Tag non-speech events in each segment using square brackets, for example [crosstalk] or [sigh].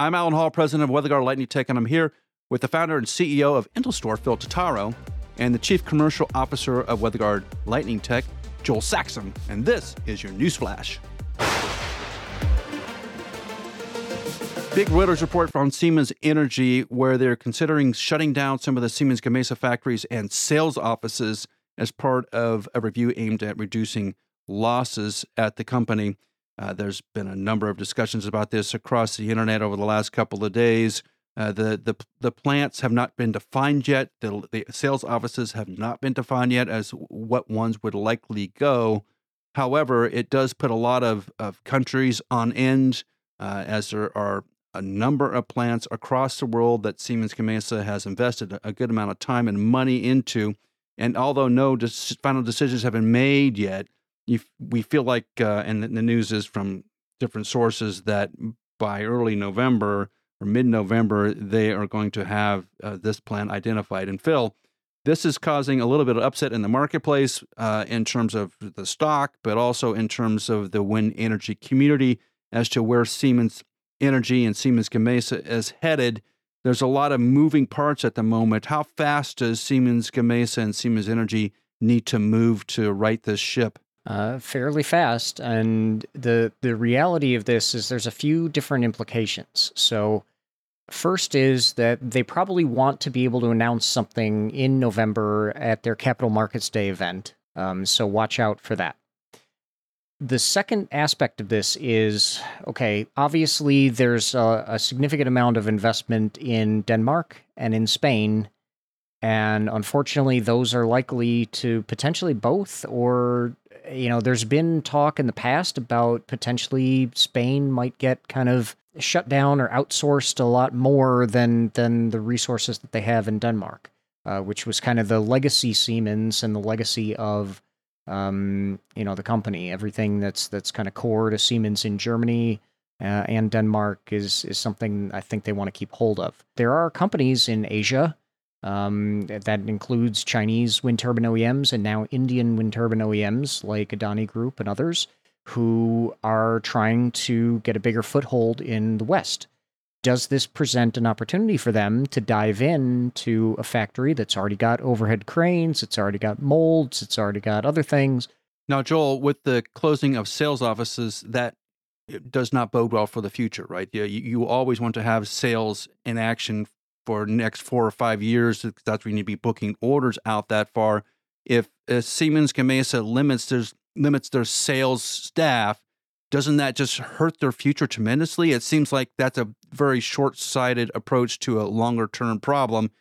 I'm Allen Hall, president of WeatherGuard Lightning Tech, and I'm here with the founder and CEO of Intelstor, Phil Totaro, and the chief commercial officer of WeatherGuard Lightning Tech, Joel Saxum. And this is your newsflash. Big Reuters report from Siemens Energy, where they're considering shutting down some of the Siemens Gamesa factories and sales offices as part of a review aimed at reducing losses at the company. Uh, there's been a number of discussions about this across the internet over the last couple of days. Uh, the, the the plants have not been defined yet. The, the sales offices have not been defined yet as what ones would likely go. However, it does put a lot of, of countries on end, uh, as there are a number of plants across the world that Siemens Gamesa has invested a good amount of time and money into. And although no final decisions have been made yet, you, we feel like, uh, and the news is from different sources, that by early November or mid November, they are going to have uh, this plan identified. And Phil, this is causing a little bit of upset in the marketplace uh, in terms of the stock, but also in terms of the wind energy community as to where Siemens Energy and Siemens Gamesa is headed. There's a lot of moving parts at the moment. How fast does Siemens Gamesa and Siemens Energy need to move to right this ship? Uh, fairly fast, and the the reality of this is there's a few different implications. So, first is that they probably want to be able to announce something in November at their Capital Markets Day event. Um, so watch out for that. The second aspect of this is okay, obviously, there's a, a, significant amount of investment in Denmark and in Spain. And unfortunately, those are likely to potentially both, or, you know, there's been talk in the past about potentially Spain might get kind of shut down or outsourced a lot more than, than the resources that they have in Denmark, uh, which was kind of the legacy Siemens and the legacy of um, you know, the company. Everything that's that's kind of core to Siemens in Germany uh, and Denmark is is something I think they want to keep hold of. There are companies in Asia um, that includes Chinese wind turbine OEMs and now Indian wind turbine OEMs like Adani Group and others who are trying to get a bigger foothold in the West does this present an opportunity for them to dive in to a factory that's already got overhead cranes, it's already got molds, it's already got other things? Now, Joel, with the closing of sales offices, that does not bode well for the future, right? You, you always want to have sales in action for next four or five years. That's when you need to be booking orders out that far. If Siemens Gamesa limits their limits their sales staff, doesn't that just hurt their future tremendously? It seems like that's a very short sighted approach to a longer term problem.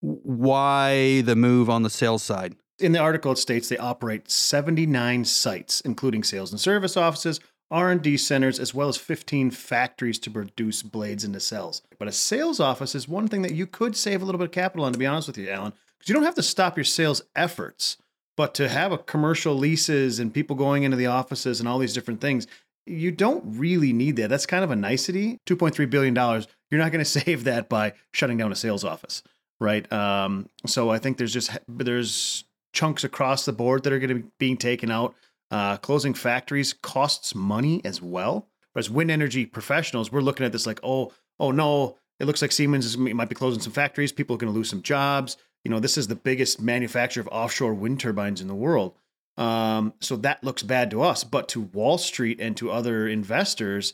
Why the move on the sales side? In the article, it states they operate 79 sites, including sales and service offices, R&D centers, as well as 15 factories to produce blades and nacelles. But a sales office is one thing that you could save a little bit of capital on, to be honest with you, Allen, because you don't have to stop your sales efforts. But to have a commercial leases and people going into the offices and all these different things, you don't really need that. That's kind of a nicety. $2.3 billion, you're not going [laughs] to save that by shutting down a sales office, right? Um, so I think there's just, there's chunks across the board that are going to be being taken out. Uh, closing factories costs money as well. Whereas wind energy professionals, we're looking at this like, oh, oh no, it looks like Siemens is, might be closing some factories. People are going to lose some jobs. You know, this is the biggest manufacturer of offshore wind turbines in the world. Um, so that looks bad to us, but to Wall Street and to other investors,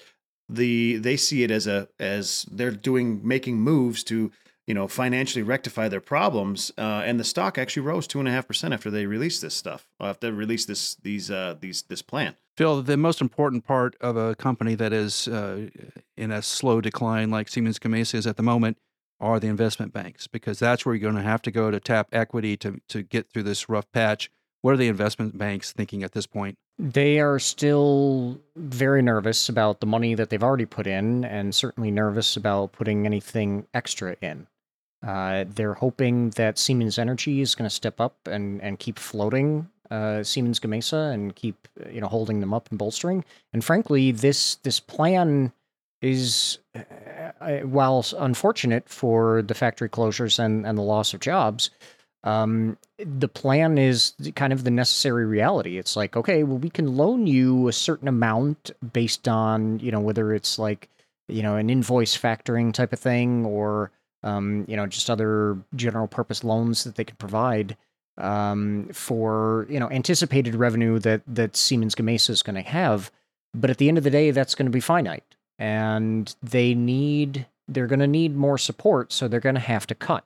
the they see it as a as they're doing making moves to you know financially rectify their problems. Uh, and the stock actually rose two and a half percent after they released this stuff. After they released this these uh, these this plan. Phil, the most important part of a company that is uh, in a slow decline like Siemens Gamesa is at the moment are the investment banks because that's where you're going to have to go to tap equity to to get through this rough patch what are the investment banks thinking at this point? They are still very nervous about the money that they've already put in, and certainly nervous about putting anything extra in. Uh, they're hoping that Siemens Energy is going to step up and, and keep floating uh, Siemens Gamesa and keep you know holding them up and bolstering. And frankly, this this plan is, uh, uh while unfortunate for the factory closures and, and the loss of jobs, um, the plan is kind of the necessary reality. It's like, okay, well, we can loan you a certain amount based on, you know, whether it's like you know, an invoice factoring type of thing, or um, you know, just other general purpose loans that they can provide um, for you know anticipated revenue that that Siemens Gamesa is going to have. But at the end of the day, that's going to be finite, and they need they're going to need more support, so they're going to have to cut.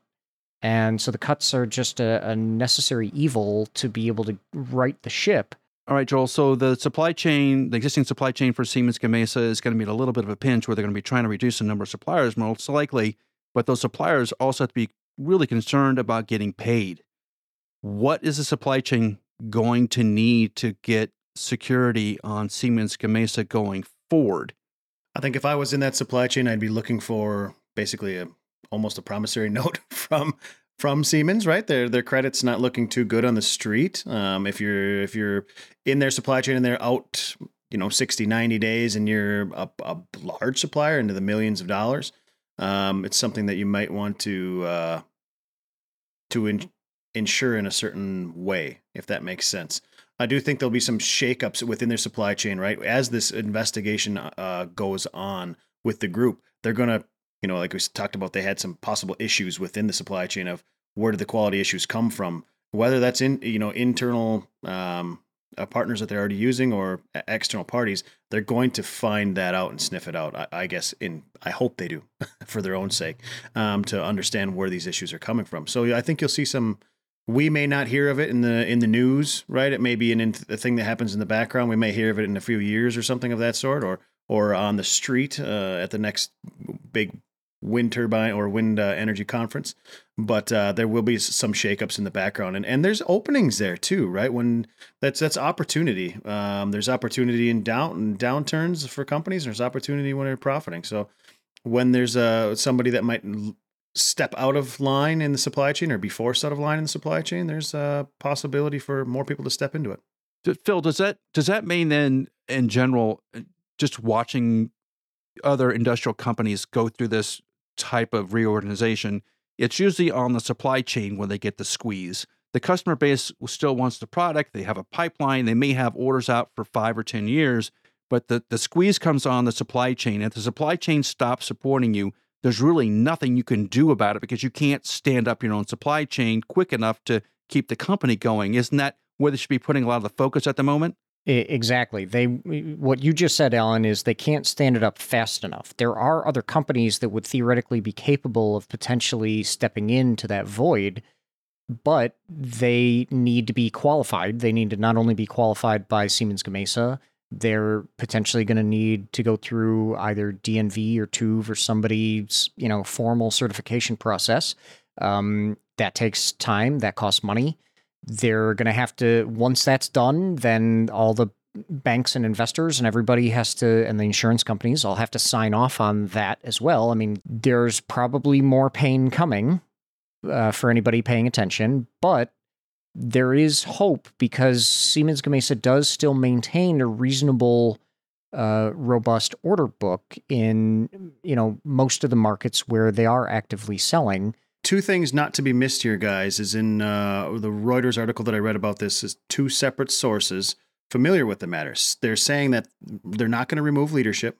And so the cuts are just a, a necessary evil to be able to right the ship. All right, Joel. So the supply chain, the existing supply chain for Siemens Gamesa is going to be a little bit of a pinch where they're going to be trying to reduce the number of suppliers most likely, but those suppliers also have to be really concerned about getting paid. What is the supply chain going to need to get security on Siemens Gamesa going forward? I think if I was in that supply chain, I'd be looking for basically a almost a promissory [laughs] note from from Siemens, right? Their their credit's not looking too good on the street. Um, if you're if you're in their supply chain and they're out, you know, 60, 90 days and you're a, a large supplier into the millions of dollars, um, it's something that you might want to uh, to in, ensure in a certain way, if that makes sense. I do think there'll be some shakeups within their supply chain, right? As this investigation uh, goes on with the group, they're going to you know, like we talked about, they had some possible issues within the supply chain of where did the quality issues come from, whether that's in you know internal um, uh, partners that they're already using or external parties. They're going to find that out and sniff it out. I, I guess in I hope they do [laughs] for their own sake um, to understand where these issues are coming from. So I think you'll see some. We may not hear of it in the in the news, right? It may be an a thing that happens in the background. We may hear of it in a few years or something of that sort, or or on the street uh, at the next big wind turbine or wind uh, energy conference, but uh, there will be some shakeups in the background, and and there's openings there too, right? When that's that's opportunity. Um, there's opportunity in down and downturns for companies. There's opportunity when they're profiting. So when there's uh, somebody that might step out of line in the supply chain or be forced out of line in the supply chain, there's a possibility for more people to step into it. Phil, does that does that mean then, in general, just watching other industrial companies go through this type of reorganization, it's usually on the supply chain when they get the squeeze. The customer base still wants the product. They have a pipeline. They may have orders out for five or 10 years, but the, the squeeze comes on the supply chain. If the supply chain stops supporting you, there's really nothing you can do about it because you can't stand up your own supply chain quick enough to keep the company going. Isn't that where they should be putting a lot of the focus at the moment? Exactly. They what you just said, Allen, is they can't stand it up fast enough. There are other companies that would theoretically be capable of potentially stepping into that void, but they need to be qualified. They need to not only be qualified by Siemens Gamesa, they're potentially going to need to go through either DNV or TÜV or somebody's you know formal certification process. Um, that takes time. That costs money they're going to have to once that's done then all the banks and investors and everybody has to and the insurance companies all have to sign off on that as well. I mean there's probably more pain coming uh, for anybody paying attention but there is hope because siemens gamesa does still maintain a reasonable uh, robust order book in you know most of the markets where they are actively selling two things not to be missed here, guys, is in uh, the Reuters article that I read about this is two separate sources familiar with the matter. They're saying that they're not going to remove leadership.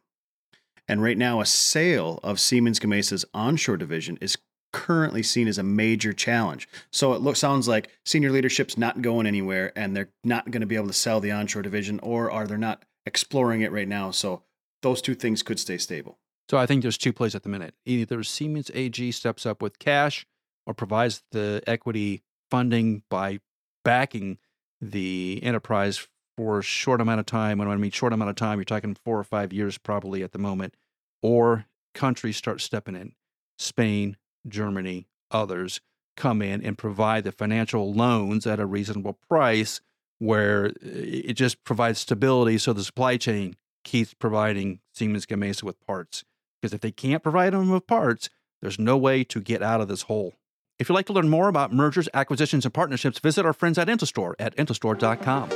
And right now, a sale of Siemens Gamesa's onshore division is currently seen as a major challenge. So it looks sounds like senior leadership's not going anywhere and they're not going to be able to sell the onshore division or are they not exploring it right now. So those two things could stay stable. So I think there's two plays at the minute. Either Siemens AG steps up with cash or provides the equity funding by backing the enterprise for a short amount of time. And when I mean short amount of time, you're talking four or five years probably at the moment. Or countries start stepping in. Spain, Germany, others come in and provide the financial loans at a reasonable price where eh, it just provides stability so the supply chain keeps providing Siemens Gamesa with parts. Because if they can't provide them with parts, there's no way to get out of this hole. If you'd like to learn more about mergers, acquisitions, and partnerships, visit our friends at Intelstor at intelstor.com.